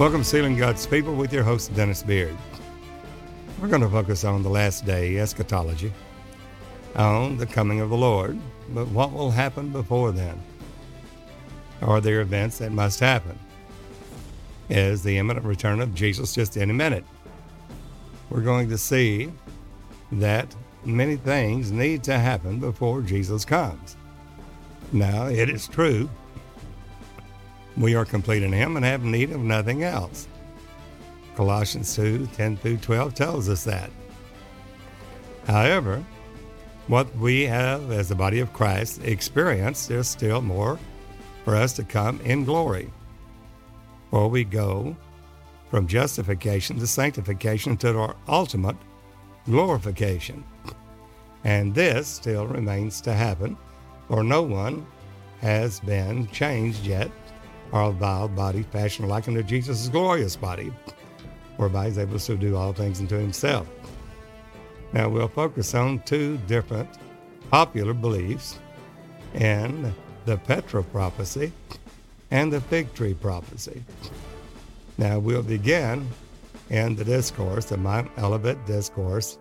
Welcome, Sealing God's People, with your host, Dennis Beard. We're going to focus on the last day eschatology, on the coming of the Lord, but what will happen before then? Are there events that must happen? Is the imminent return of Jesus just any minute? We're going to see that many things need to happen before Jesus comes. Now, it is true we are complete in Him and have need of nothing else. Colossians 2 10 through 12 tells us that. However, what we have as the body of Christ experienced, there's still more for us to come in glory. For we go from justification to sanctification to our ultimate glorification. And this still remains to happen, for no one has been changed yet our vile body fashioned like unto Jesus' glorious body, whereby he's able to do all things unto himself. Now we'll focus on two different popular beliefs in the Petra prophecy and the fig tree prophecy. Now we'll begin in the discourse, the Mount Olivet discourse,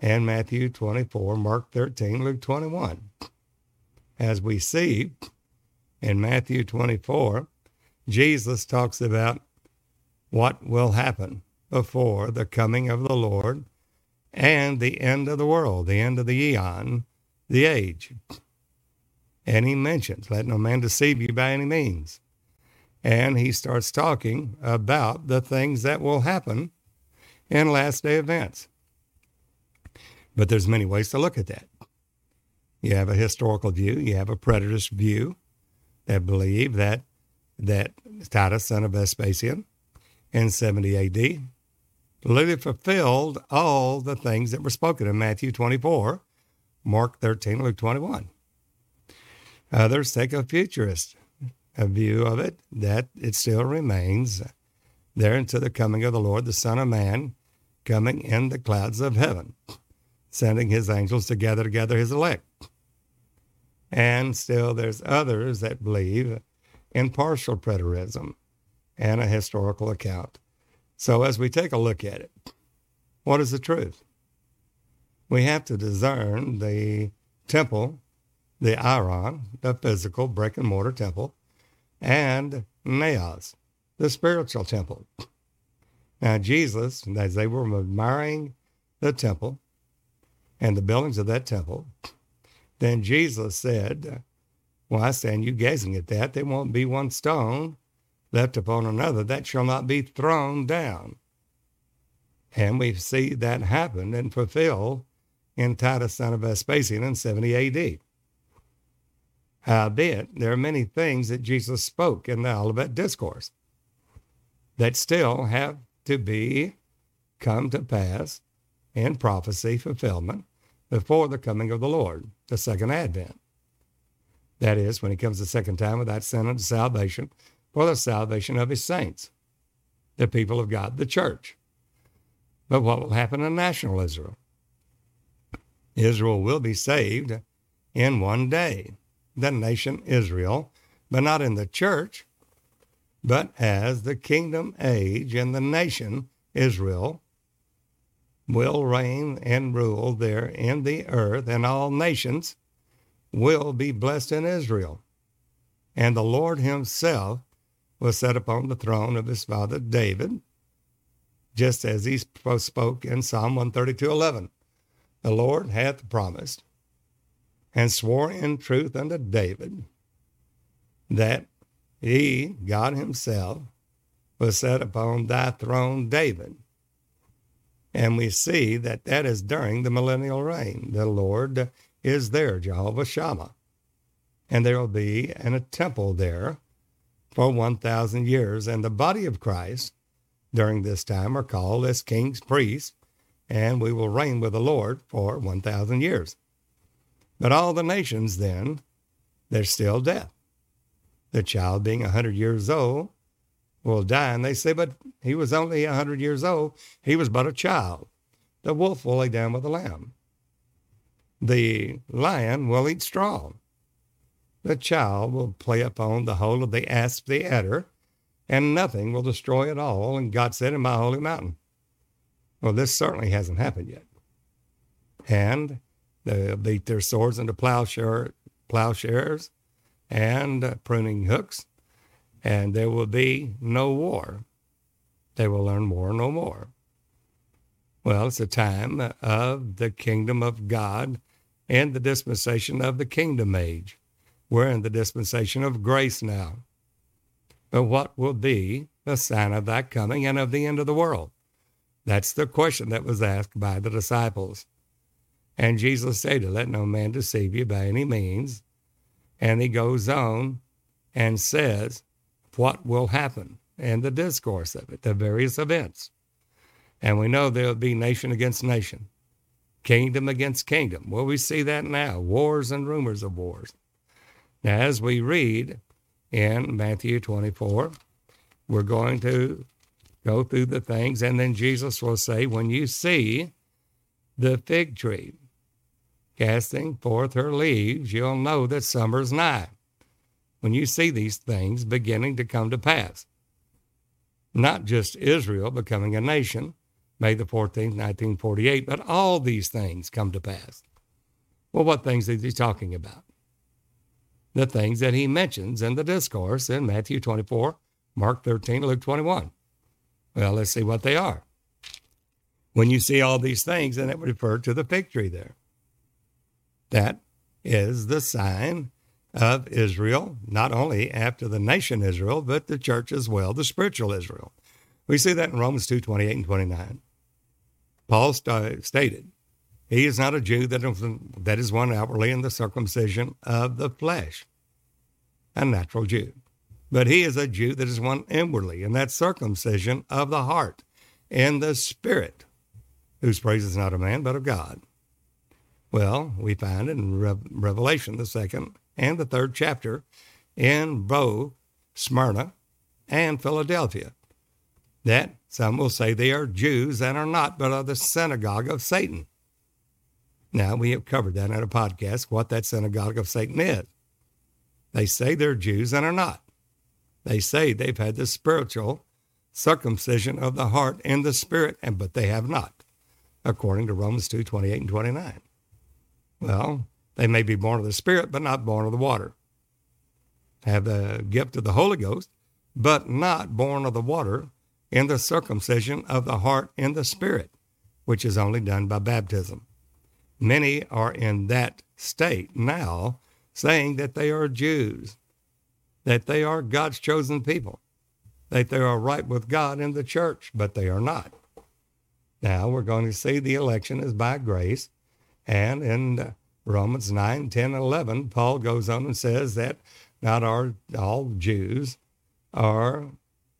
and Matthew 24, Mark 13, Luke 21. As we see in Matthew 24, Jesus talks about what will happen before the coming of the Lord and the end of the world, the end of the eon, the age. And he mentions, let no man deceive you by any means. And he starts talking about the things that will happen in last day events. But there's many ways to look at that. You have a historical view, you have a preterist view that believe that that Titus, son of Vespasian, in 70 AD, literally fulfilled all the things that were spoken in Matthew 24, Mark 13, Luke 21. Others take a futurist a view of it, that it still remains there until the coming of the Lord, the Son of Man, coming in the clouds of heaven, sending his angels to gather together his elect. And still there's others that believe in partial preterism and a historical account. So, as we take a look at it, what is the truth? We have to discern the temple, the hieron, the physical brick and mortar temple, and Naos, the spiritual temple. Now, Jesus, as they were admiring the temple and the buildings of that temple, then Jesus said, well, I stand you gazing at that. There won't be one stone left upon another that shall not be thrown down. And we see that happen and fulfill in Titus, son of Vespasian, in 70 AD. Howbeit, there are many things that Jesus spoke in the Olivet Discourse that still have to be come to pass in prophecy fulfillment before the coming of the Lord, the second advent. That is, when he comes the second time without sin unto salvation for the salvation of his saints, the people of God, the church. But what will happen in national Israel? Israel will be saved in one day, the nation Israel, but not in the church, but as the kingdom age and the nation Israel will reign and rule there in the earth, and all nations will be blessed in Israel. And the Lord himself was set upon the throne of his father David, just as he spoke in Psalm 132:11. The Lord hath promised and swore in truth unto David that he, God himself, was set upon thy throne, David. And we see that that is during the millennial reign. The Lord is there, Jehovah Shammah. And there will be in a temple there for 1,000 years. And the body of Christ during this time are called as kings, priests, and we will reign with the Lord for 1,000 years. But all the nations then, there's still death. The child being a 100 years old will die. And they say, but he was only a 100 years old. He was but a child. The wolf will lay down with the lamb. The lion will eat straw. The child will play upon the hole of the asp, the adder, and nothing will destroy it all. And God said, In my holy mountain. Well, this certainly hasn't happened yet. And they'll beat their swords into plowshare, plowshares and uh, pruning hooks, and there will be no war. They will learn war no more. Well, it's a time of the kingdom of God and the dispensation of the kingdom age. We're in the dispensation of grace now. But what will be the sign of that coming and of the end of the world? That's the question that was asked by the disciples. And Jesus said, to Let no man deceive you by any means. And he goes on and says what will happen and the discourse of it, the various events. And we know there'll be nation against nation, kingdom against kingdom. Well, we see that now wars and rumors of wars. Now, as we read in Matthew 24, we're going to go through the things, and then Jesus will say, When you see the fig tree casting forth her leaves, you'll know that summer's nigh. When you see these things beginning to come to pass, not just Israel becoming a nation, May the 14th, 1948, but all these things come to pass. Well, what things is he talking about? The things that he mentions in the discourse in Matthew 24, Mark 13, Luke 21. Well, let's see what they are. When you see all these things, then it would refer to the fig tree there. That is the sign of Israel, not only after the nation Israel, but the church as well, the spiritual Israel. We see that in Romans 2 28 and 29. Paul st- stated, He is not a Jew that is, that is one outwardly in the circumcision of the flesh, a natural Jew. But he is a Jew that is one inwardly in that circumcision of the heart, in the spirit, whose praise is not of man, but of God. Well, we find in Re- Revelation, the second and the third chapter, in both Smyrna and Philadelphia, that some will say they are Jews and are not, but are the synagogue of Satan. Now, we have covered that in a podcast, what that synagogue of Satan is. They say they're Jews and are not. They say they've had the spiritual circumcision of the heart and the spirit, and but they have not, according to Romans 2 28 and 29. Well, they may be born of the spirit, but not born of the water. Have the gift of the Holy Ghost, but not born of the water in the circumcision of the heart and the spirit, which is only done by baptism. Many are in that state now, saying that they are Jews, that they are God's chosen people, that they are right with God in the church, but they are not. Now we're going to see the election is by grace. And in Romans 9, 10, 11, Paul goes on and says that not all Jews are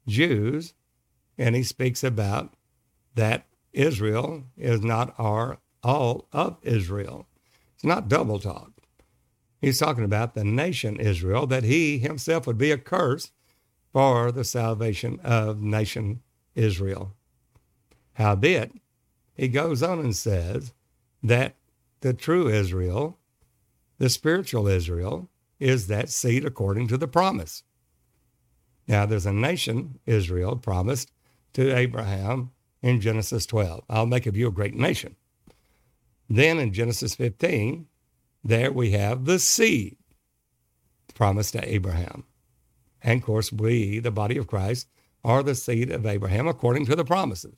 Jews, and he speaks about that Israel is not our all of Israel. It's not double talk. He's talking about the nation Israel, that he himself would be a curse for the salvation of nation Israel. Howbeit, he goes on and says that the true Israel, the spiritual Israel, is that seed according to the promise. Now, there's a nation, Israel, promised to Abraham in Genesis 12. I'll make of you a great nation. Then in Genesis 15, there we have the seed promised to Abraham. And of course, we, the body of Christ, are the seed of Abraham according to the promises.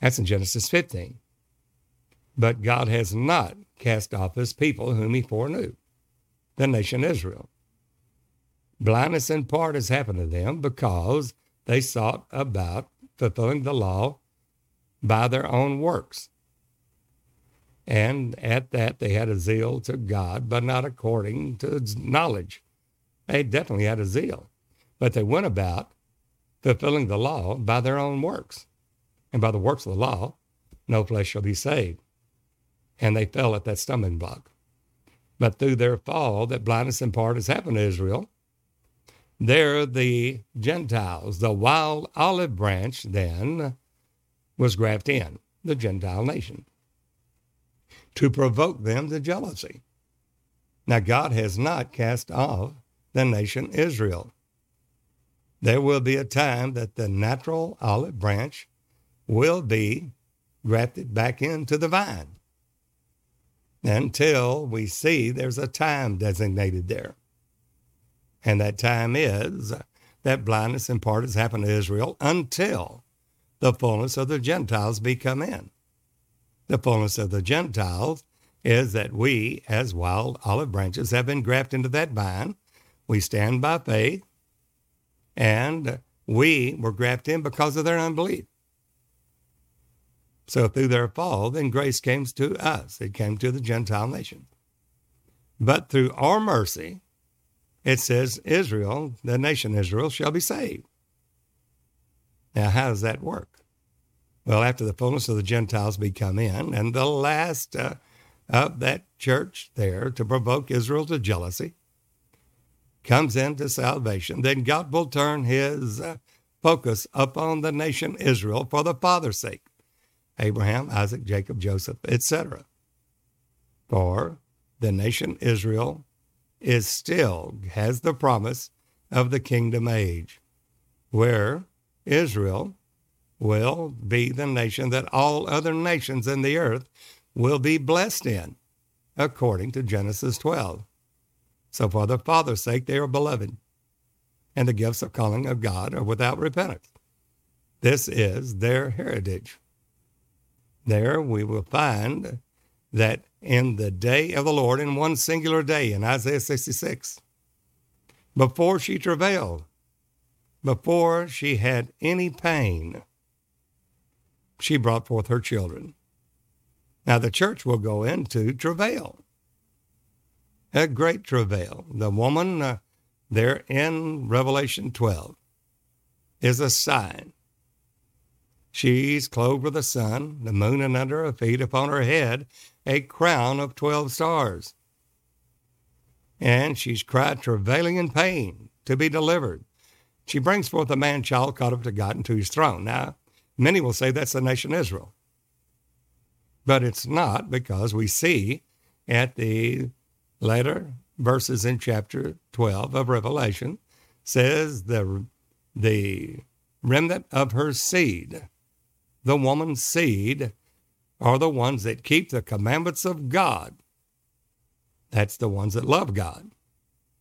That's in Genesis 15. But God has not cast off his people whom he foreknew, the nation Israel. Blindness in part has happened to them because they sought about fulfilling the law by their own works. And at that, they had a zeal to God, but not according to knowledge. They definitely had a zeal, but they went about fulfilling the law by their own works. And by the works of the law, no flesh shall be saved. And they fell at that stumbling block. But through their fall, that blindness in part has happened to Israel, there, the Gentiles, the wild olive branch, then was grafted in, the Gentile nation, to provoke them to jealousy. Now, God has not cast off the nation Israel. there will be a time that the natural olive branch will be grafted back into the vine until we see there's a time designated there. And that time is that blindness in part has happened to Israel until the fullness of the Gentiles be come in. The fullness of the Gentiles is that we, as wild olive branches, have been grafted into that vine. We stand by faith, and we were grafted in because of their unbelief. So through their fall, then grace came to us. It came to the Gentile nation. But through our mercy, it says Israel, the nation Israel, shall be saved. Now, how does that work? Well, after the fullness of the Gentiles be come in, and the last uh, of that church there to provoke Israel to jealousy comes into salvation, then God will turn his uh, focus upon the nation Israel for the Father's sake. Abraham, Isaac, Jacob, Joseph, etc. For the nation Israel is still has the promise of the kingdom age, where Israel will be the nation that all other nations in the earth will be blessed in, according to Genesis 12. So, for the Father's sake, they are beloved, and the gifts of calling of God are without repentance. This is their heritage. There we will find that in the day of the Lord, in one singular day, in Isaiah 66, before she travailed, before she had any pain, she brought forth her children. Now the church will go into travail, a great travail. The woman uh, there in Revelation 12 is a sign She's clothed with the sun, the moon, and under her feet, upon her head a crown of twelve stars. And she's cried, travailing in pain, to be delivered. She brings forth a man child caught up to God and to his throne. Now, many will say that's the nation Israel. But it's not because we see at the later verses in chapter 12 of Revelation says the, the remnant of her seed the woman's seed are the ones that keep the commandments of God. That's the ones that love God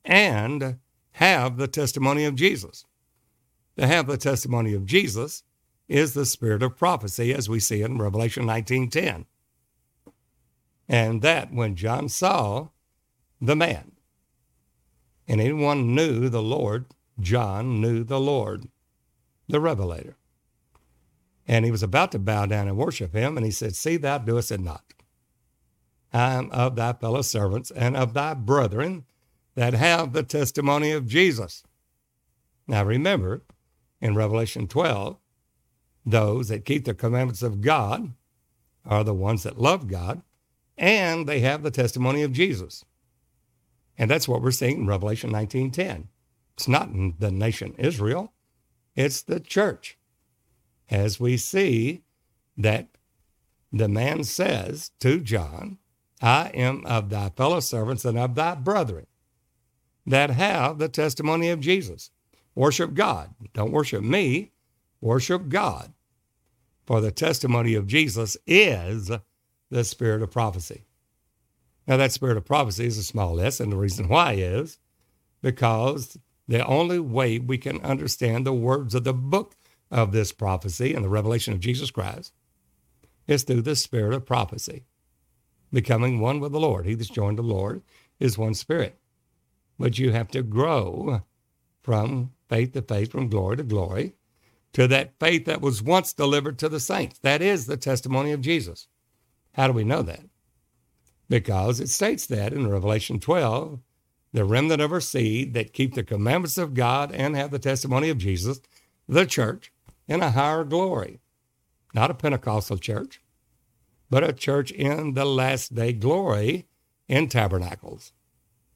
and have the testimony of Jesus. To have the testimony of Jesus is the spirit of prophecy, as we see in Revelation 19:10. And that when John saw the man, and anyone knew the Lord, John knew the Lord, the Revelator. And he was about to bow down and worship him, and he said, See, thou doest it not. I am of thy fellow servants and of thy brethren that have the testimony of Jesus. Now remember, in Revelation 12, those that keep the commandments of God are the ones that love God, and they have the testimony of Jesus. And that's what we're seeing in Revelation 19:10. It's not the nation Israel, it's the church as we see that the man says to John, I am of thy fellow servants and of thy brethren that have the testimony of Jesus. Worship God. Don't worship me, worship God. For the testimony of Jesus is the spirit of prophecy. Now, that spirit of prophecy is a small s, and the reason why is because the only way we can understand the words of the book of this prophecy and the revelation of Jesus Christ is through the spirit of prophecy, becoming one with the Lord. He that's joined the Lord is one spirit. But you have to grow from faith to faith, from glory to glory, to that faith that was once delivered to the saints. That is the testimony of Jesus. How do we know that? Because it states that in Revelation 12 the remnant of her seed that keep the commandments of God and have the testimony of Jesus, the church, in a higher glory. Not a Pentecostal church, but a church in the last day glory in tabernacles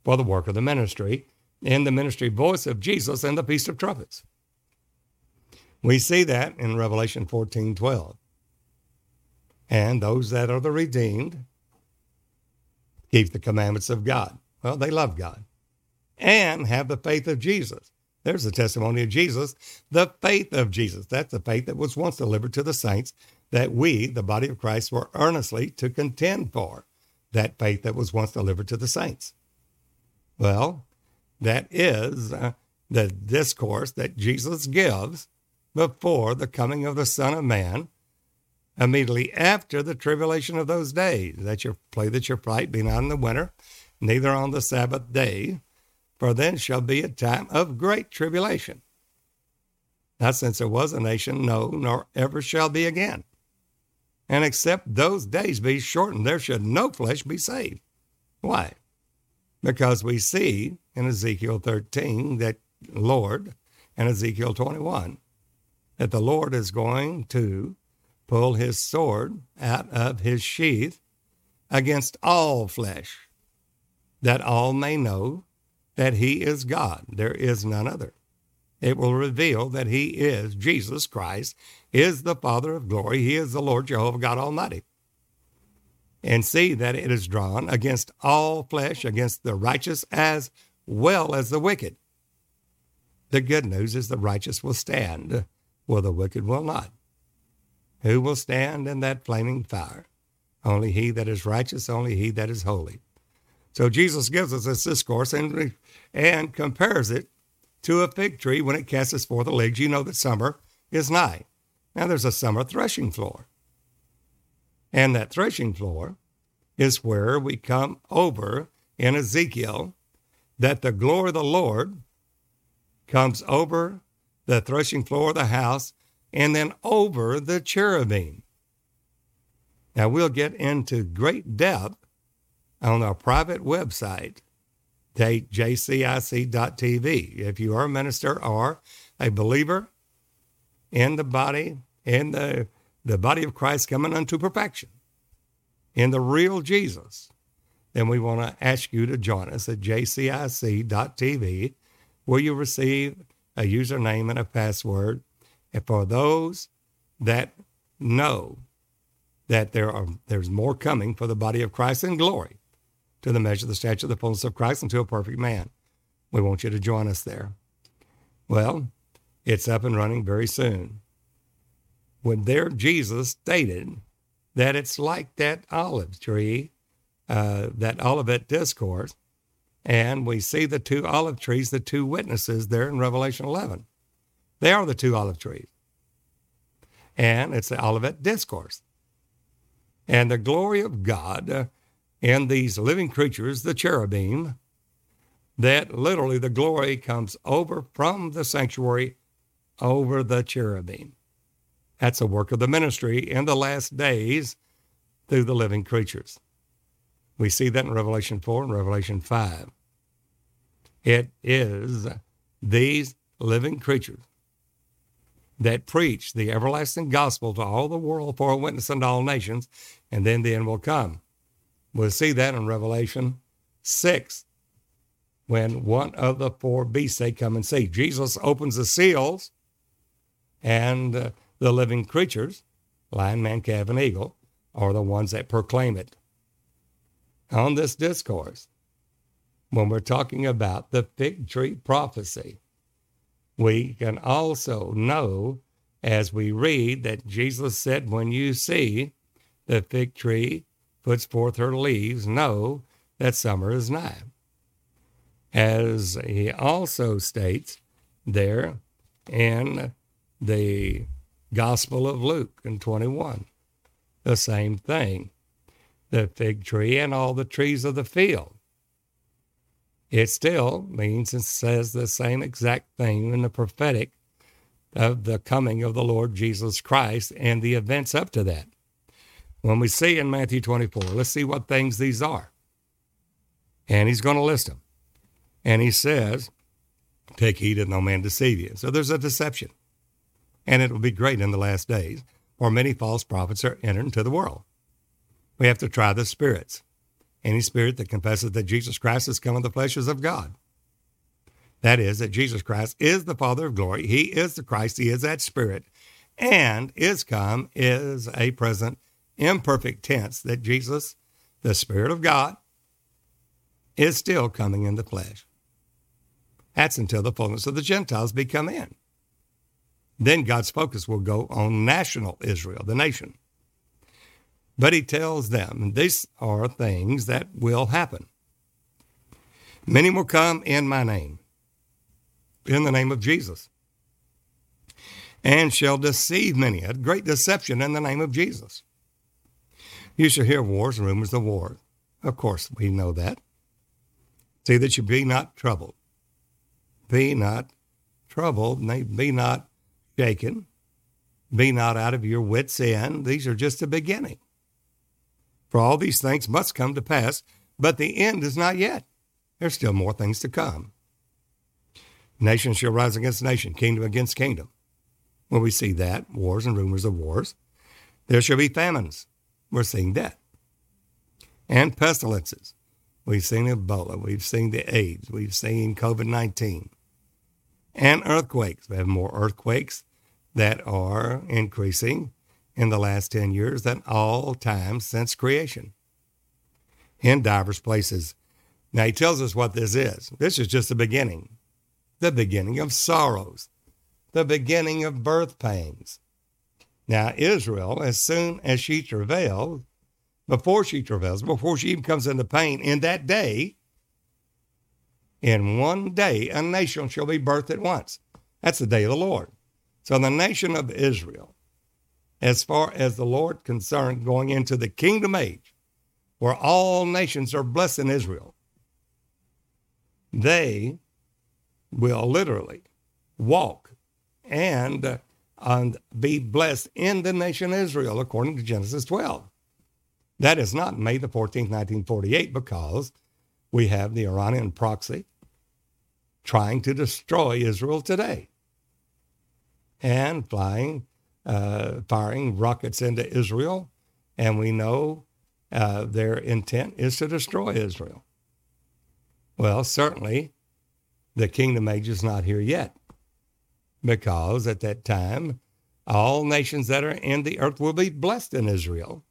for the work of the ministry, in the ministry voice of Jesus and the Feast of Trumpets. We see that in Revelation 14 12. And those that are the redeemed keep the commandments of God. Well, they love God and have the faith of Jesus. There's the testimony of Jesus, the faith of Jesus. That's the faith that was once delivered to the saints that we, the body of Christ, were earnestly to contend for. That faith that was once delivered to the saints. Well, that is uh, the discourse that Jesus gives before the coming of the Son of Man, immediately after the tribulation of those days, that your play that your flight be not in the winter, neither on the Sabbath day, for then shall be a time of great tribulation. Not since there was a nation, no, nor ever shall be again. And except those days be shortened, there should no flesh be saved. Why? Because we see in Ezekiel 13 that Lord and Ezekiel 21 that the Lord is going to pull his sword out of his sheath against all flesh, that all may know that he is God. There is none other. It will reveal that he is Jesus Christ, is the Father of glory. He is the Lord Jehovah God Almighty. And see that it is drawn against all flesh, against the righteous as well as the wicked. The good news is the righteous will stand, while the wicked will not. Who will stand in that flaming fire? Only he that is righteous, only he that is holy. So Jesus gives us this discourse and, and compares it to a fig tree when it casts forth the leaves. You know that summer is nigh. Now there's a summer threshing floor. And that threshing floor is where we come over in Ezekiel that the glory of the Lord comes over the threshing floor of the house and then over the cherubim. Now, we'll get into great depth on our private website, jcic.tv. If you are a minister or a believer in the body, in the, the body of Christ coming unto perfection, in the real Jesus, then we want to ask you to join us at jcic.tv, where you receive a username and a password. And for those that know that there are there's more coming for the body of Christ in glory, to the measure of the stature of the fullness of Christ unto a perfect man. We want you to join us there. Well, it's up and running very soon. When there, Jesus stated that it's like that olive tree uh, that Olivet discourse, and we see the two olive trees, the two witnesses there in Revelation 11. They are the two olive trees. And it's the Olivet discourse. And the glory of God uh, in these living creatures, the cherubim, that literally the glory comes over from the sanctuary over the cherubim. That's a work of the ministry in the last days through the living creatures. We see that in Revelation 4 and Revelation 5. It is these living creatures that preach the everlasting gospel to all the world for a witness unto all nations, and then the end will come. We'll see that in Revelation 6 when one of the four beasts they come and see. Jesus opens the seals, and uh, the living creatures, lion, man, calf, and eagle, are the ones that proclaim it on this discourse when we're talking about the fig tree prophecy. We can also know as we read that Jesus said, When you see the fig tree puts forth her leaves, know that summer is nigh. As he also states there in the Gospel of Luke in 21, the same thing the fig tree and all the trees of the field. It still means and says the same exact thing in the prophetic of the coming of the Lord Jesus Christ and the events up to that. When we see in Matthew 24, let's see what things these are. And he's going to list them. And he says, Take heed that no man deceive you. So there's a deception. And it will be great in the last days, for many false prophets are entered into the world. We have to try the spirits. Any spirit that confesses that Jesus Christ has come in the flesh is of God. That is, that Jesus Christ is the Father of glory. He is the Christ. He is that Spirit. And is come is a present imperfect tense that Jesus, the Spirit of God, is still coming in the flesh. That's until the fullness of the Gentiles be come in. Then God's focus will go on national Israel, the nation. But he tells them these are things that will happen. Many will come in my name, in the name of Jesus, and shall deceive many. A great deception in the name of Jesus. You shall hear wars and rumors of wars. Of course, we know that. See that you be not troubled. Be not troubled, be not shaken, be not out of your wits' end. These are just the beginning. For all these things must come to pass, but the end is not yet. There's still more things to come. Nation shall rise against nation, kingdom against kingdom. When we see that, wars and rumors of wars. There shall be famines. We're seeing that. And pestilences. We've seen Ebola. We've seen the AIDS. We've seen COVID 19. And earthquakes. We have more earthquakes that are increasing in the last 10 years than all time since creation in divers places. Now, he tells us what this is. This is just the beginning, the beginning of sorrows, the beginning of birth pains. Now, Israel, as soon as she travails, before she travails, before she even comes into pain, in that day, in one day, a nation shall be birthed at once. That's the day of the Lord. So the nation of Israel, as far as the Lord concerned, going into the kingdom age, where all nations are blessed in Israel, they will literally walk and, and be blessed in the nation Israel, according to Genesis 12. That is not May the 14th, 1948, because we have the Iranian proxy trying to destroy Israel today and flying, uh, firing rockets into Israel. And we know uh, their intent is to destroy Israel. Well, certainly the kingdom age is not here yet because at that time, all nations that are in the earth will be blessed in Israel.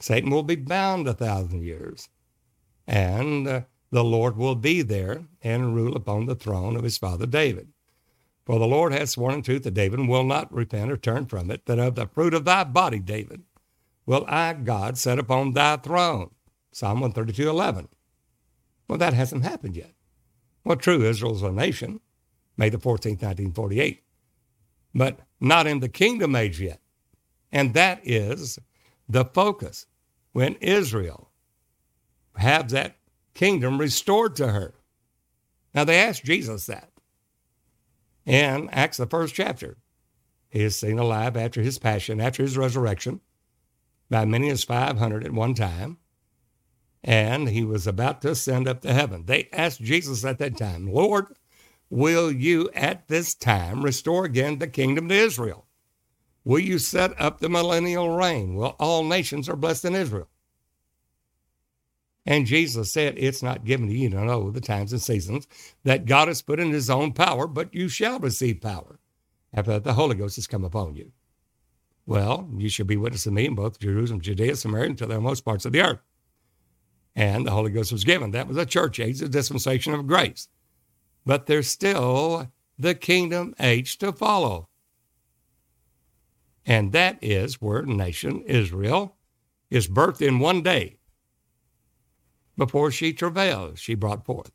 Satan will be bound a thousand years. And uh, the Lord will be there and rule upon the throne of his father David. For the Lord has sworn in truth that David will not repent or turn from it, that of the fruit of thy body, David, will I, God, set upon thy throne. Psalm 132, 11. Well, that hasn't happened yet. Well, true, Israel's a nation, May the 14th, 1948, but not in the kingdom age yet. And that is the focus when Israel has that kingdom restored to her. Now, they asked Jesus that in Acts, the first chapter. He is seen alive after his passion, after his resurrection, by many as 500 at one time. And he was about to ascend up to heaven. They asked Jesus at that time, Lord, will you at this time restore again the kingdom to Israel? Will you set up the millennial reign? Will all nations are blessed in Israel? And Jesus said, It's not given to you to know the times and seasons that God has put in his own power, but you shall receive power after that the Holy Ghost has come upon you. Well, you shall be witness of me in both Jerusalem, Judea, Samaria, and to the most parts of the earth. And the Holy Ghost was given. That was a church age, a dispensation of grace. But there's still the kingdom age to follow. And that is where nation Israel is birthed in one day. Before she travailed, she brought forth.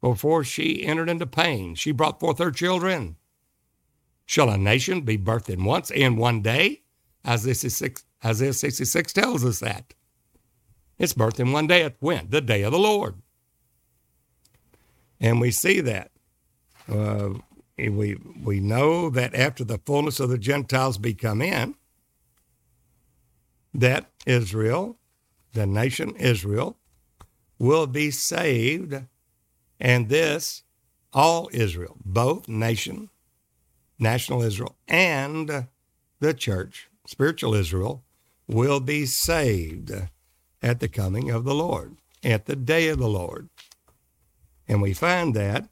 Before she entered into pain, she brought forth her children. Shall a nation be birthed in once in one day? Isaiah 66, Isaiah 66 tells us that. It's birthed in one day at when? The day of the Lord. And we see that. Uh, we, we know that after the fullness of the Gentiles be come in, that Israel, the nation Israel, will be saved, and this, all Israel, both nation, national Israel, and the church, spiritual Israel, will be saved at the coming of the Lord, at the day of the Lord. And we find that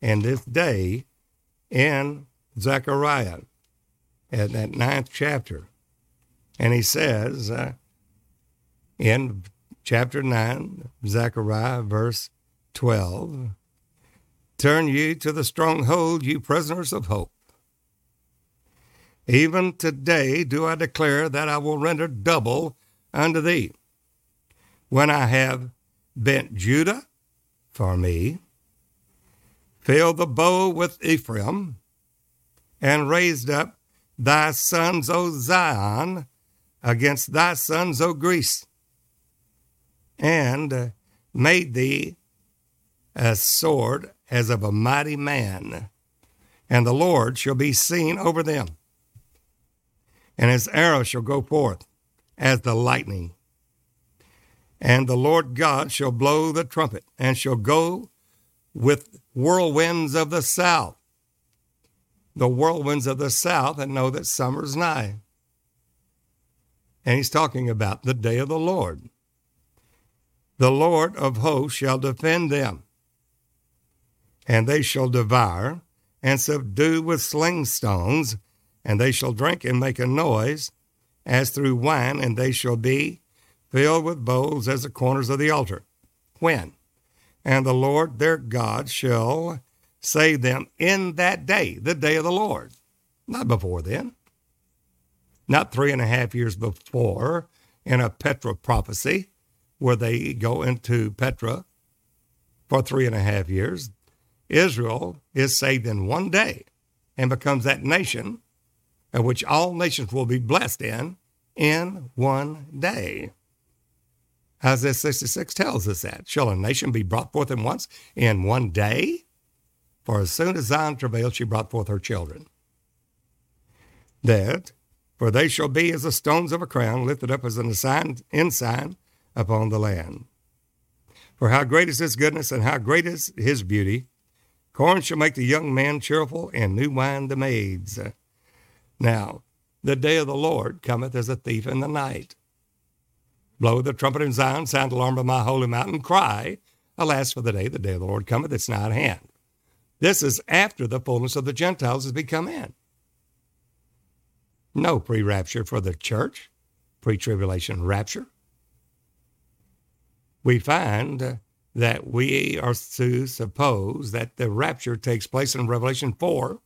in this day in Zechariah, at that ninth chapter. And he says uh, in chapter 9, Zechariah, verse 12, Turn ye to the stronghold, you prisoners of hope. Even today do I declare that I will render double unto thee. When I have bent Judah for me, filled the bow with Ephraim, and raised up thy sons, O Zion, against thy sons, O Greece, and made thee a sword as of a mighty man, and the Lord shall be seen over them. And his arrow shall go forth as the lightning. And the Lord God shall blow the trumpet, and shall go with whirlwinds of the south. The whirlwinds of the south, and know that summer's nigh. And he's talking about the day of the Lord. The Lord of hosts shall defend them and they shall devour and subdue with sling stones, and they shall drink and make a noise as through wine, and they shall be filled with bowls as the corners of the altar. When? And the Lord their God shall save them in that day, the day of the Lord. Not before then. Not three and a half years before in a Petra prophecy where they go into Petra for three and a half years. Israel is saved in one day and becomes that nation of which all nations will be blessed in in one day. Isaiah 66 tells us that. Shall a nation be brought forth in once in one day? For as soon as Zion travailed, she brought forth her children. That, for they shall be as the stones of a crown, lifted up as an ensign, upon the land. For how great is his goodness, and how great is his beauty! Corn shall make the young man cheerful, and new wine the maids. Now, the day of the Lord cometh as a thief in the night. Blow the trumpet in Zion, sound the alarm of my holy mountain, cry, Alas for the day, the day of the Lord cometh, it's not at hand. This is after the fullness of the Gentiles has become in. No pre rapture for the church, pre tribulation rapture. We find that we are to suppose that the rapture takes place in Revelation 4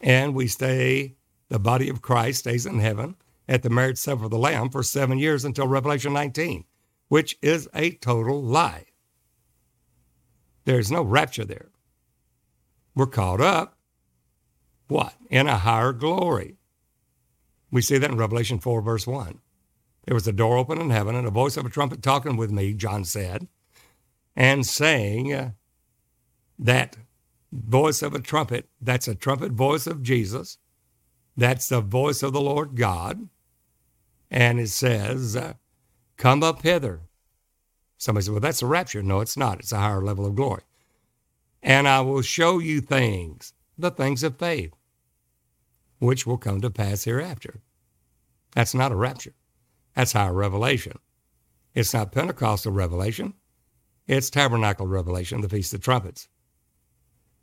and we stay, the body of Christ stays in heaven at the marriage supper of the Lamb for seven years until Revelation 19, which is a total lie. There's no rapture there. We're caught up, what? In a higher glory. We see that in Revelation 4, verse 1. There was a door open in heaven and a voice of a trumpet talking with me, John said and saying uh, that voice of a trumpet, that's a trumpet voice of Jesus. That's the voice of the Lord God. And it says, Come up hither. Somebody said, Well, that's a rapture. No, it's not. It's a higher level of glory. And I will show you things, the things of faith, which will come to pass hereafter. That's not a rapture. That's higher revelation. It's not Pentecostal revelation. It's tabernacle revelation, the Feast of Trumpets.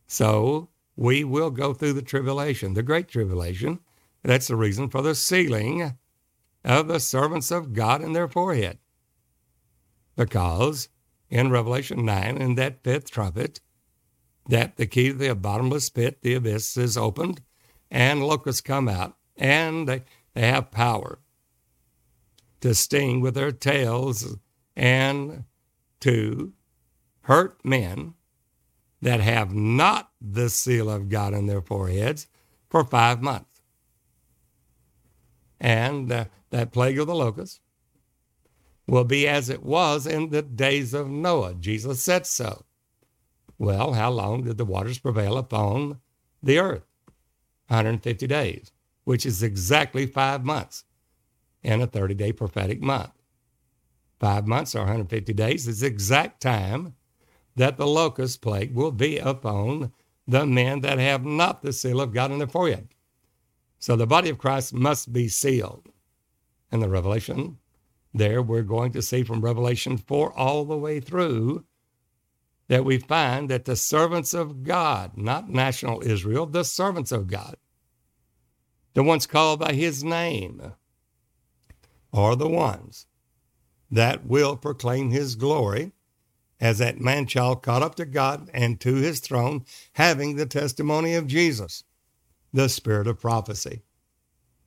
So we will go through the tribulation, the great tribulation. That's the reason for the sealing of the servants of God in their forehead. Because in Revelation 9, in that fifth trumpet, that the key to the bottomless pit, the abyss, is opened, and locusts come out, and they, they have power to sting with their tails and to hurt men that have not the seal of God in their foreheads for five months. And uh, that plague of the locusts will be as it was in the days of Noah. Jesus said so. Well, how long did the waters prevail upon the earth? 150 days, which is exactly five months in a 30 day prophetic month. Five months or 150 days is the exact time that the locust plague will be upon the men that have not the seal of God in their forehead. So the body of Christ must be sealed. And the Revelation, there we're going to see from Revelation 4 all the way through that we find that the servants of God, not national Israel, the servants of God, the ones called by his name, are the ones that will proclaim his glory as that man child caught up to God and to his throne, having the testimony of Jesus, the spirit of prophecy.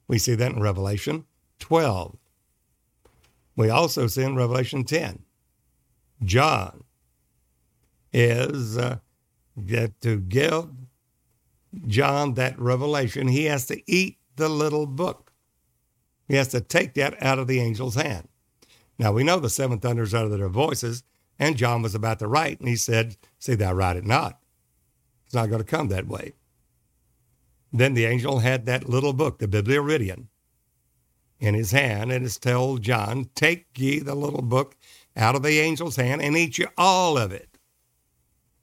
We see that in Revelation 12. We also see in Revelation 10. John is uh, to give John that revelation, he has to eat the little book. He has to take that out of the angel's hand. Now we know the seven thunders uttered their voices, and John was about to write, and he said, See thou write it not. It's not going to come that way. Then the angel had that little book, the Biblaridion, in his hand, and it's told John, Take ye the little book out of the angel's hand and eat ye all of it.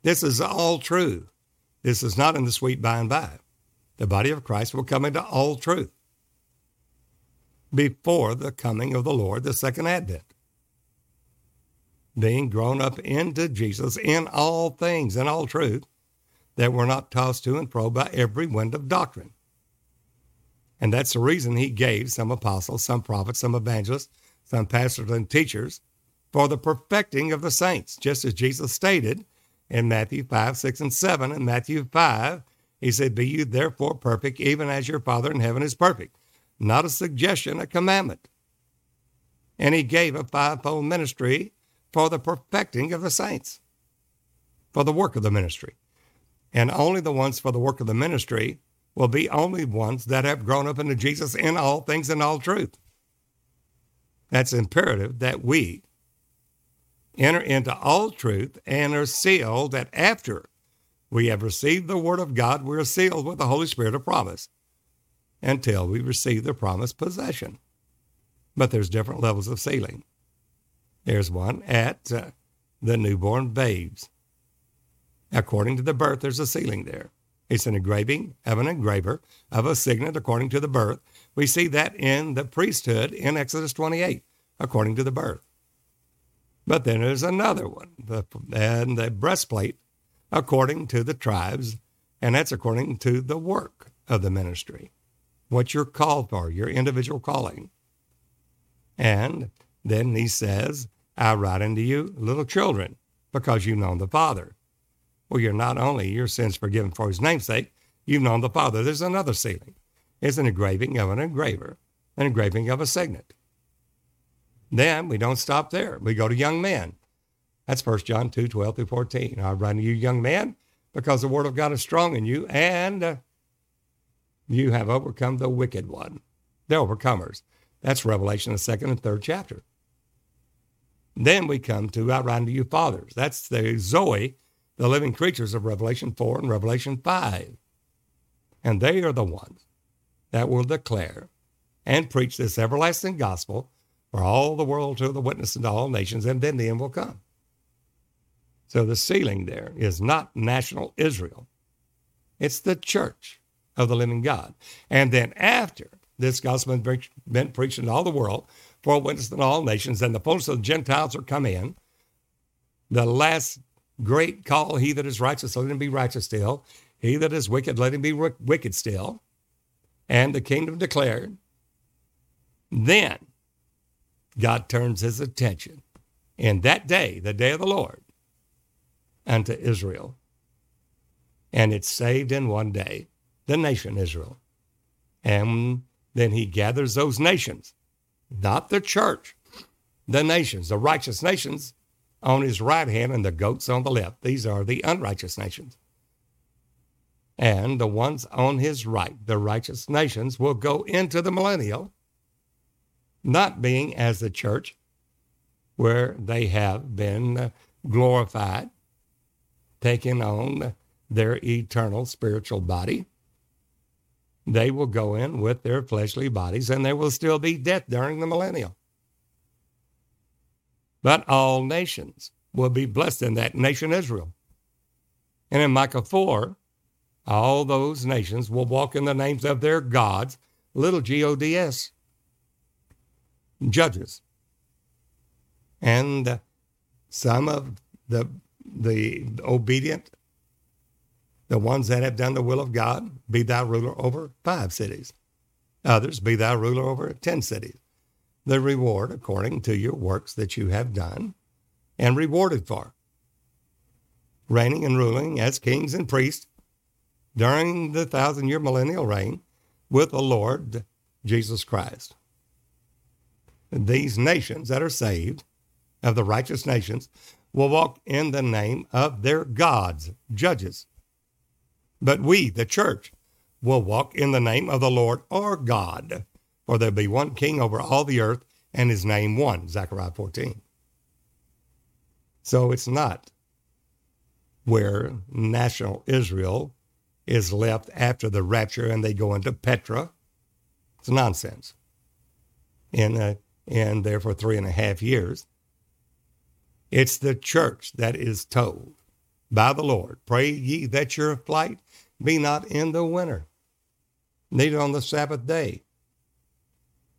This is all true. This is not in the sweet by and by. The body of Christ will come into all truth before the coming of the Lord, the second advent. Being grown up into Jesus in all things, in all truth, that we're not tossed to and fro by every wind of doctrine. And that's the reason he gave some apostles, some prophets, some evangelists, some pastors and teachers for the perfecting of the saints, just as Jesus stated in Matthew 5, 6, and 7. In Matthew 5, he said, Be you therefore perfect, even as your Father in heaven is perfect. Not a suggestion, a commandment. And he gave a fivefold ministry for the perfecting of the saints, for the work of the ministry. And only the ones for the work of the ministry will be only ones that have grown up into Jesus in all things and all truth. That's imperative that we enter into all truth and are sealed that after we have received the word of God, we are sealed with the Holy Spirit of promise until we receive the promised possession. But there's different levels of sealing. There's one at uh, the newborn babes. According to the birth, there's a sealing there. It's an engraving of an engraver of a signet according to the birth. We see that in the priesthood in Exodus 28, according to the birth. But then there's another one, the, and the breastplate according to the tribes, and that's according to the work of the ministry, what you're called for, your individual calling. And then he says, I write unto you, little children, because you've known the Father. Well, you're not only your sins forgiven for his namesake, you've known the Father. There's another sealing. It's an engraving of an engraver, an engraving of a signet. Then we don't stop there. We go to young men. That's 1 John 2, 12 through 14. I write to you, young man, because the word of God is strong in you, and uh, you have overcome the wicked one. The overcomers. That's Revelation, the second and third chapter. Then we come to I write to you, fathers. That's the Zoe, the living creatures of Revelation 4 and Revelation 5. And they are the ones that will declare and preach this everlasting gospel for all the world to the witness to all nations, and then the end will come. So the sealing there is not national Israel. It's the church of the living God. And then after this gospel has been preached in all the world for witness to all nations, and the fullness of the Gentiles are come in, the last great call, he that is righteous, let him be righteous still. He that is wicked, let him be wicked still. And the kingdom declared. Then God turns his attention in that day, the day of the Lord, unto Israel. And it's saved in one day, the nation Israel. And then he gathers those nations, not the church, the nations, the righteous nations on his right hand and the goats on the left. These are the unrighteous nations. And the ones on his right, the righteous nations, will go into the millennial not being as the church where they have been glorified, taking on their eternal spiritual body. They will go in with their fleshly bodies and there will still be death during the millennial. But all nations will be blessed in that nation Israel. And in Micah 4, all those nations will walk in the names of their gods, little G O D S judges. And some of the, the obedient, the ones that have done the will of God, be thou ruler over five cities. Others, be thou ruler over 10 cities. The reward according to your works that you have done and rewarded for. reigning and ruling as kings and priests during the thousand year millennial reign with the Lord Jesus Christ. These nations that are saved, of the righteous nations, will walk in the name of their gods, judges. But we, the church, will walk in the name of the Lord our God, for there'll be one king over all the earth, and his name one, Zechariah 14. So it's not where national Israel is left after the rapture and they go into Petra. It's nonsense. And, uh, and there for three and a half years. It's the church that is told by the Lord, pray ye that your flight be not in the winter, neither on the Sabbath day.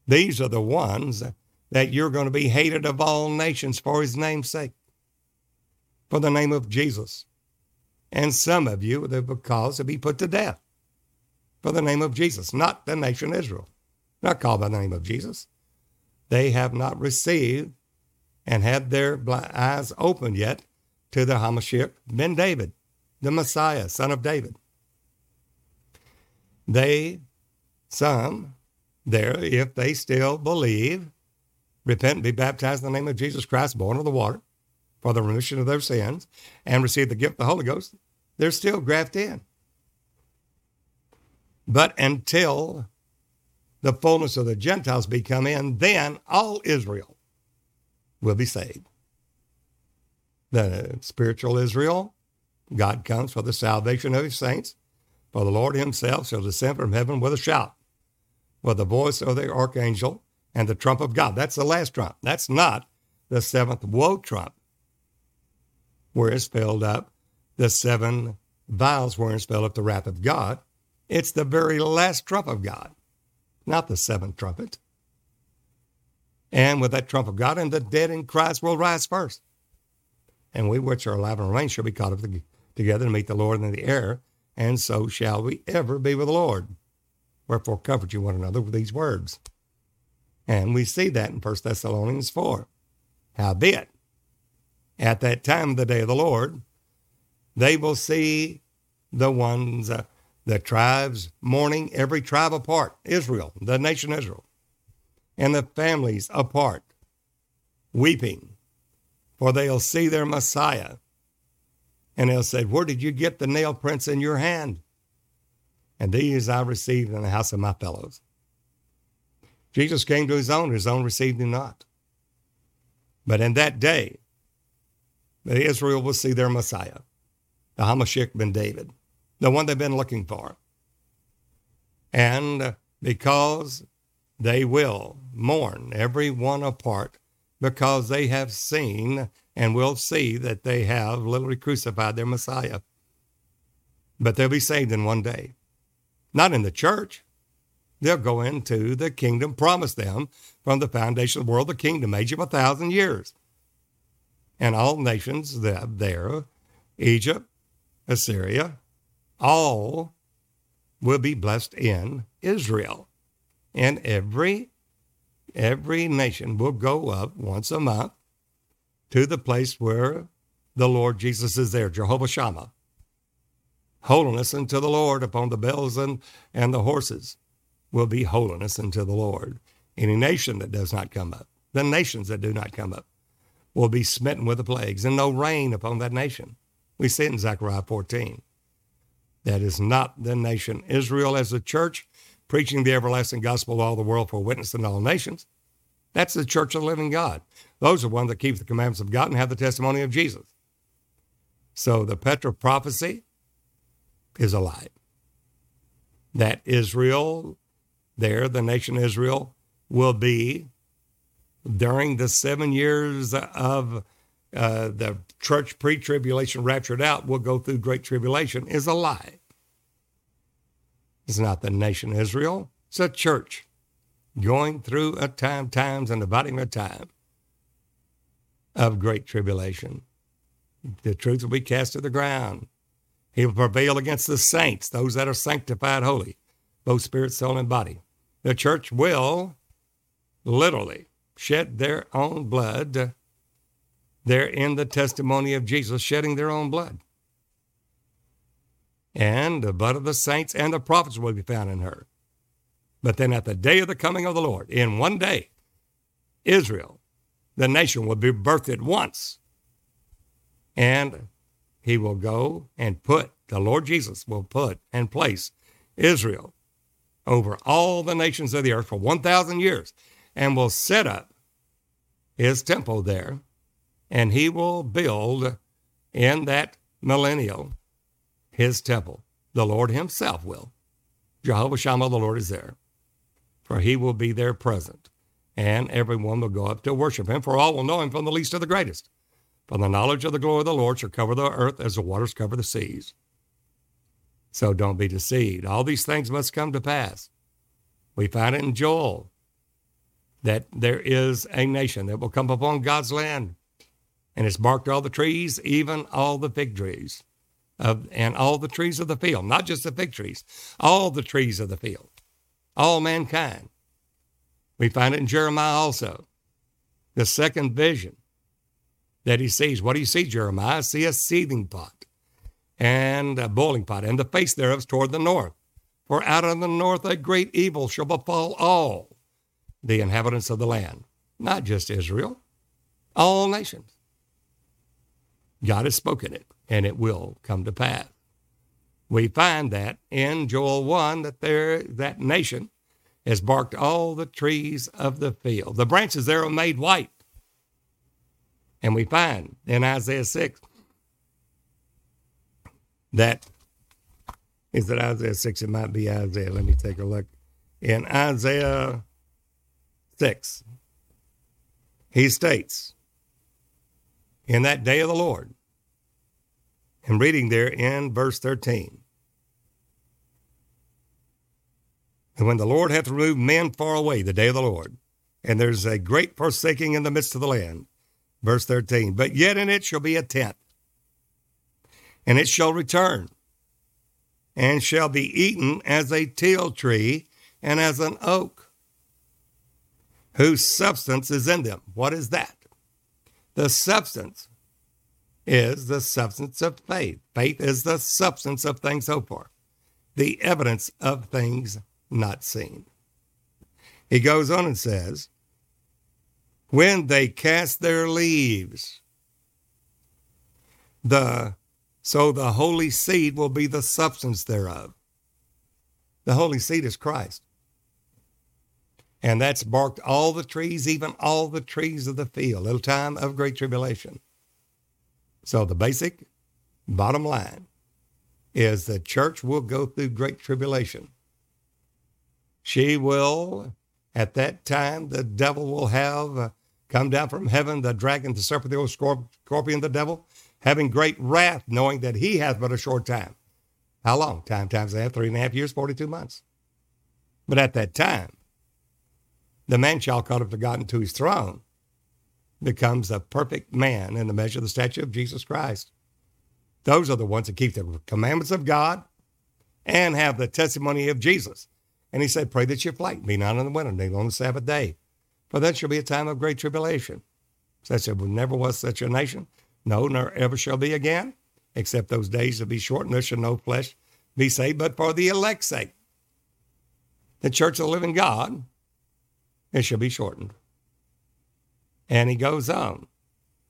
These are the ones that you're going to be hated of all nations for his name's sake, for the name of Jesus. And some of you, the cause to be put to death for the name of Jesus, not the nation Israel, not called by the name of Jesus. They have not received and had their eyes opened yet to the Hamashiach ben David, the Messiah, son of David. They, some there, if they still believe, repent and be baptized in the name of Jesus Christ, born of the water, for the remission of their sins, and receive the gift of the Holy Ghost, they're still grafted in. But until the fullness of the Gentiles be come in, then all Israel will be saved. The spiritual Israel, God comes for the salvation of his saints. For the Lord himself shall descend from heaven with a shout, with the voice of the archangel and the trump of God. That's the last trump. That's not the seventh woe trump, where it's filled up the seven vials, where it's filled up the wrath of God. It's the very last trump of God, not the seventh trumpet. And with that trump of God, and the dead in Christ will rise first. And we which are alive and remain shall be caught up together to meet the Lord in the air and so shall we ever be with the Lord. Wherefore comfort you one another with these words. And we see that in 1 Thessalonians 4. Howbeit, at that time of the day of the Lord, they will see the ones, uh, the tribes mourning, every tribe apart, Israel, the nation Israel, and the families apart, weeping, for they'll see their Messiah and they'll say, Where did you get the nail prints in your hand? And these I received in the house of my fellows. Jesus came to his own, his own received him not. But in that day, Israel will see their Messiah, the Hamashiach ben David, the one they've been looking for. And because they will mourn every one apart, because they have seen and will see that they have literally crucified their Messiah. But they'll be saved in one day. Not in the church. They'll go into the kingdom promised them from the foundation of the world, the kingdom age of a thousand years. And all nations that there, Egypt, Assyria, all will be blessed in Israel. And every every nation will go up once a month to the place where the Lord Jesus is there, Jehovah Shammah. Holiness unto the Lord upon the bells and, and the horses will be holiness unto the Lord. Any nation that does not come up, the nations that do not come up, will be smitten with the plagues, and no rain upon that nation. We see it in Zechariah 14. That is not the nation Israel as a church, preaching the everlasting gospel to all the world for witness in all nations. That's the church of the living God. Those are ones that keep the commandments of God and have the testimony of Jesus. So the Petra prophecy is a lie. That Israel, there, the nation Israel, will be during the seven years of uh, the church pre tribulation raptured out, will go through great tribulation, is a lie. It's not the nation Israel, it's a church going through a time, times, and abiding a time of great tribulation. The truth will be cast to the ground. He will prevail against the saints, those that are sanctified holy, both spirit, soul, and body. The church will literally shed their own blood. They're in the testimony of Jesus, shedding their own blood. and the blood of the saints and the prophets will be found in her. But then at the day of the coming of the Lord, in one day, Israel, the nation, will be birthed at once. And he will go and put, the Lord Jesus will put and place Israel over all the nations of the earth for 1,000 years and will set up his temple there. And he will build in that millennial his temple. The Lord himself will. Jehovah Shammah, the Lord, is there. For he will be there present. And everyone will go up to worship him, for all will know him from the least to the greatest. For the knowledge of the glory of the Lord shall cover the earth as the waters cover the seas. So don't be deceived. All these things must come to pass. We find it in Joel that there is a nation that will come upon God's land, and it's barked all the trees, even all the fig trees, of, and all the trees of the field, not just the fig trees, all the trees of the field, all mankind. We find it in Jeremiah also. The second vision that he sees. What do you see, Jeremiah? See a seething pot and a boiling pot, and the face thereof is toward the north. For out of the north a great evil shall befall all the inhabitants of the land, not just Israel, all nations. God has spoken it, and it will come to pass. We find that in Joel 1 that there that nation has barked all the trees of the field. The branches there are made white. And we find in Isaiah 6 that is it Isaiah 6? It might be Isaiah. Let me take a look. In Isaiah 6, he states, In that day of the Lord, and reading there in verse 13, And when the Lord hath removed men far away, the day of the Lord, and there's a great forsaking in the midst of the land. Verse 13, but yet in it shall be a tent, and it shall return, and shall be eaten as a teil tree and as an oak, whose substance is in them. What is that? The substance is the substance of faith. Faith is the substance of things hoped for, the evidence of things not seen. He goes on and says, When they cast their leaves, the so the holy seed will be the substance thereof. The holy seed is Christ. And that's barked all the trees, even all the trees of the field, little time of great tribulation. So the basic bottom line is the church will go through great tribulation. She will, at that time, the devil will have come down from heaven, the dragon, the serpent, the old scorpion, the devil, having great wrath, knowing that he hath but a short time. How long? Time times half, three and a half years, 42 months. But at that time, the man child caught up to God into his throne becomes a perfect man in the measure of the stature of Jesus Christ. Those are the ones that keep the commandments of God and have the testimony of Jesus. And he said, Pray that your flight be not on the winter day, on the Sabbath day. For that shall be a time of great tribulation. Such there never was such a nation, no, nor ever shall be again, except those days shall be short, and there shall no flesh be saved, but for the elect's sake. The church of the living God, it shall be shortened. And he goes on.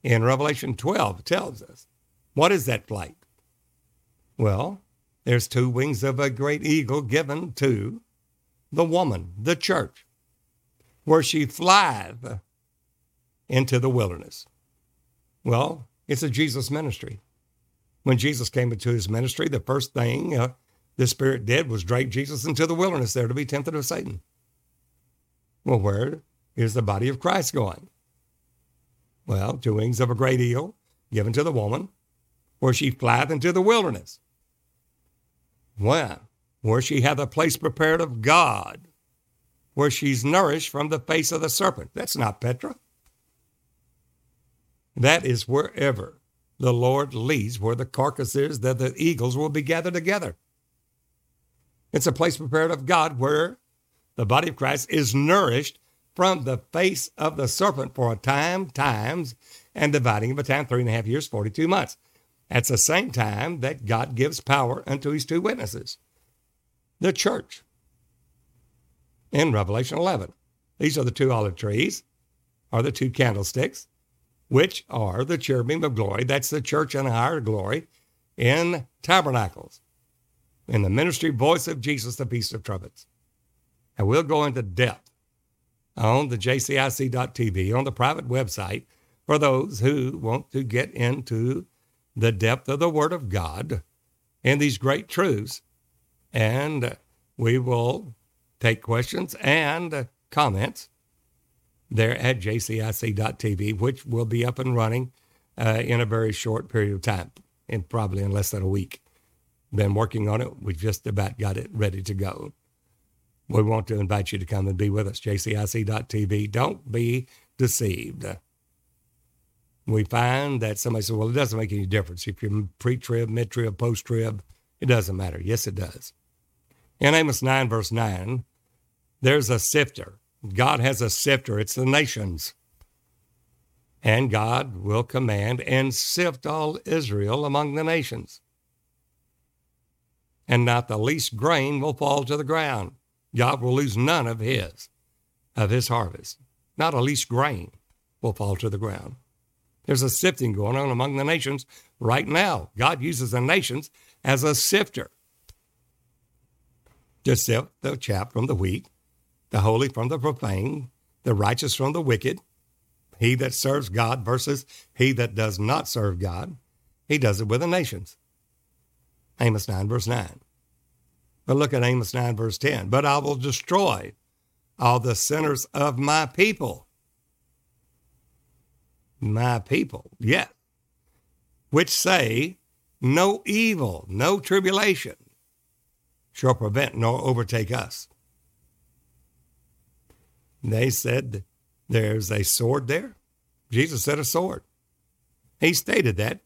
In Revelation 12, tells us, what is that flight? Well, there's two wings of a great eagle given to the woman, the church, where she flieth into the wilderness. Well, it's a Jesus ministry. When Jesus came into his ministry, the first thing uh, the Spirit did was drag Jesus into the wilderness there to be tempted of Satan. Well, where is the body of Christ going? Well, two wings of a great eagle given to the woman, where she flieth into the wilderness. Well, where she hath a place prepared of God, where she's nourished from the face of the serpent. That's not Petra. That is wherever the Lord leads, where the carcass is, that the eagles will be gathered together. It's a place prepared of God where the body of Christ is nourished from the face of the serpent for a time, times, and dividing of a time, three and a half years, 42 months. At the same time that God gives power unto his two witnesses, the church. In Revelation 11, these are the two olive trees, are the two candlesticks, which are the cherubim of glory. That's the church in higher glory in tabernacles, in the ministry voice of Jesus, the Feast of Trumpets. And we'll go into depth on the jcic.tv, on the private website, for those who want to get into the depth of the Word of God and these great truths. And we will take questions and comments there at jcic.tv, which will be up and running uh, in a very short period of time, and probably in less than a week. Been working on it. We just about got it ready to go. We want to invite you to come and be with us, jcic.tv. Don't be deceived. We find that somebody says, well, it doesn't make any difference if you're pre trib, mid trib, post trib. It doesn't matter. Yes, it does. In Amos 9, verse 9, there's a sifter. God has a sifter, it's the nations. And God will command and sift all Israel among the nations. And not the least grain will fall to the ground. God will lose none of his, of his harvest. Not a least grain will fall to the ground. There's a sifting going on among the nations right now. God uses the nations as a sifter to sift the chaff from the wheat the holy from the profane, the righteous from the wicked, he that serves God versus he that does not serve God. He does it with the nations. Amos 9, verse 9. But look at Amos 9, verse 10. But I will destroy all the sinners of my people. My people, yes. Which say, No evil, no tribulation shall prevent nor overtake us. They said there's a sword there. Jesus said a sword. He stated that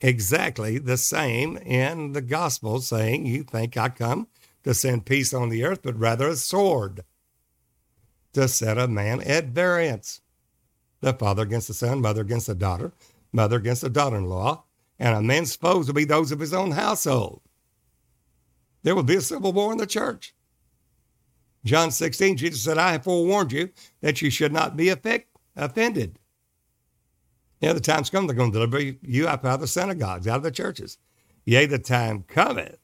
exactly the same in the gospel, saying, You think I come to send peace on the earth, but rather a sword to set a man at variance. The father against the son, mother against the daughter, mother against the daughter in law, and a man's foes will be those of his own household. There will be a civil war in the church. John 16, Jesus said, I have forewarned you that you should not be offended. Know, the time's come, they're going to deliver you out of the synagogues, out of the churches. Yea, the time cometh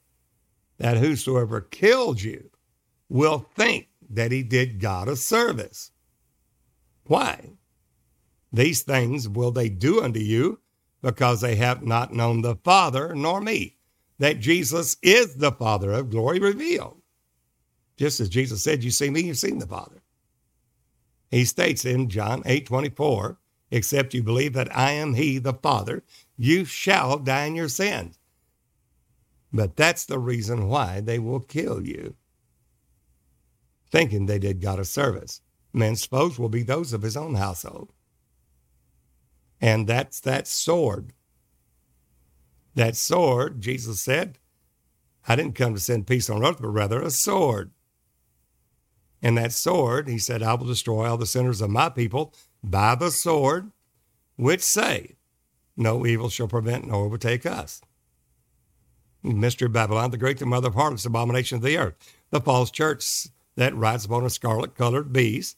that whosoever killed you will think that he did God a service. Why? These things will they do unto you because they have not known the Father nor me, that Jesus is the Father of glory revealed. Just as Jesus said, You see me, you've seen the Father. He states in John 8 24, Except you believe that I am He, the Father, you shall die in your sins. But that's the reason why they will kill you, thinking they did God a service. Men's foes will be those of his own household. And that's that sword. That sword, Jesus said, I didn't come to send peace on earth, but rather a sword. And that sword, he said, I will destroy all the sinners of my people by the sword, which say, No evil shall prevent nor overtake us. Mystery Babylon, the great mother of harlots, abomination of the earth, the false church that rides upon a scarlet colored beast,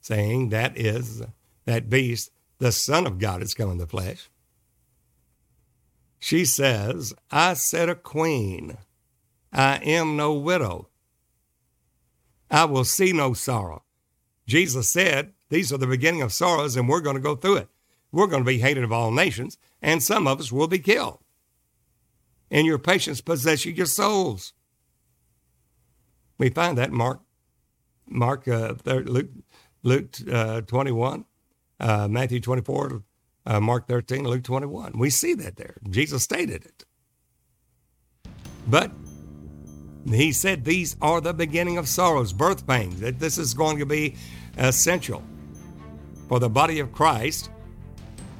saying that is that beast, the Son of God, is come in the flesh. She says, I said a queen. I am no widow. I will see no sorrow. Jesus said, These are the beginning of sorrows, and we're going to go through it. We're going to be hated of all nations, and some of us will be killed. And your patience possess you your souls. We find that Mark, Mark, uh, Luke, Luke uh, 21, uh, Matthew 24, uh, Mark 13, Luke 21. We see that there. Jesus stated it. But he said these are the beginning of sorrows, birth pains, that this is going to be essential for the body of Christ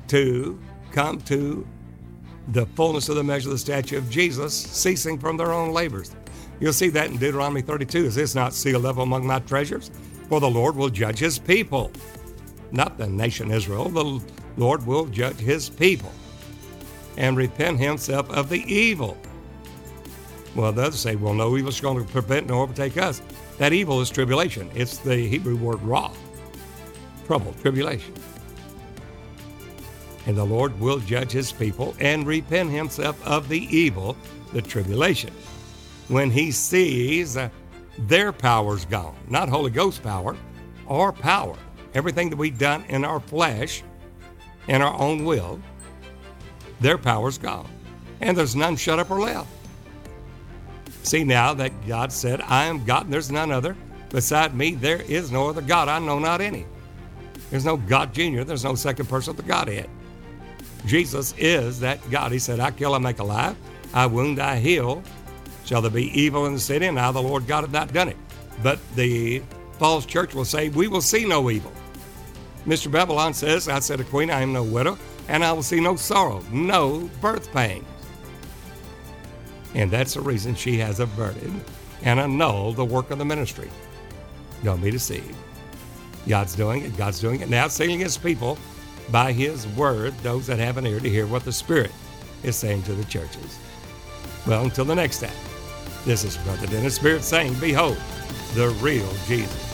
to come to the fullness of the measure of the stature of Jesus, ceasing from their own labors. You'll see that in Deuteronomy 32. Is this not sealed up among my treasures? For the Lord will judge his people, not the nation Israel. The Lord will judge his people. and repent himself of the evil. Well, the others say, well, no evil is going to prevent nor overtake us. That evil is tribulation. It's the Hebrew word ra, trouble, tribulation. And the Lord will judge his people and repent himself of the evil, the tribulation. When he sees uh, their power's gone, not Holy Ghost power, our power. Everything that we've done in our flesh, in our own will, their power's gone. And there's none shut up or left. See now that God said, I am God and there's none other. Beside me, there is no other God. I know not any. There's no God Junior. There's no second person of the Godhead. Jesus is that God. He said, I kill, I make alive. I wound, I heal. Shall there be evil in the city? And now the Lord God hath not done it. But the false church will say, We will see no evil. Mystery Babylon says, I said a queen, I am no widow, and I will see no sorrow, no birth pains. And that's the reason she has averted and annulled the work of the ministry. Don't be deceived. God's doing it. God's doing it now, sealing his people by his word, those that have an ear to hear what the Spirit is saying to the churches. Well, until the next time, this is Brother Dennis Spirit saying, Behold, the real Jesus.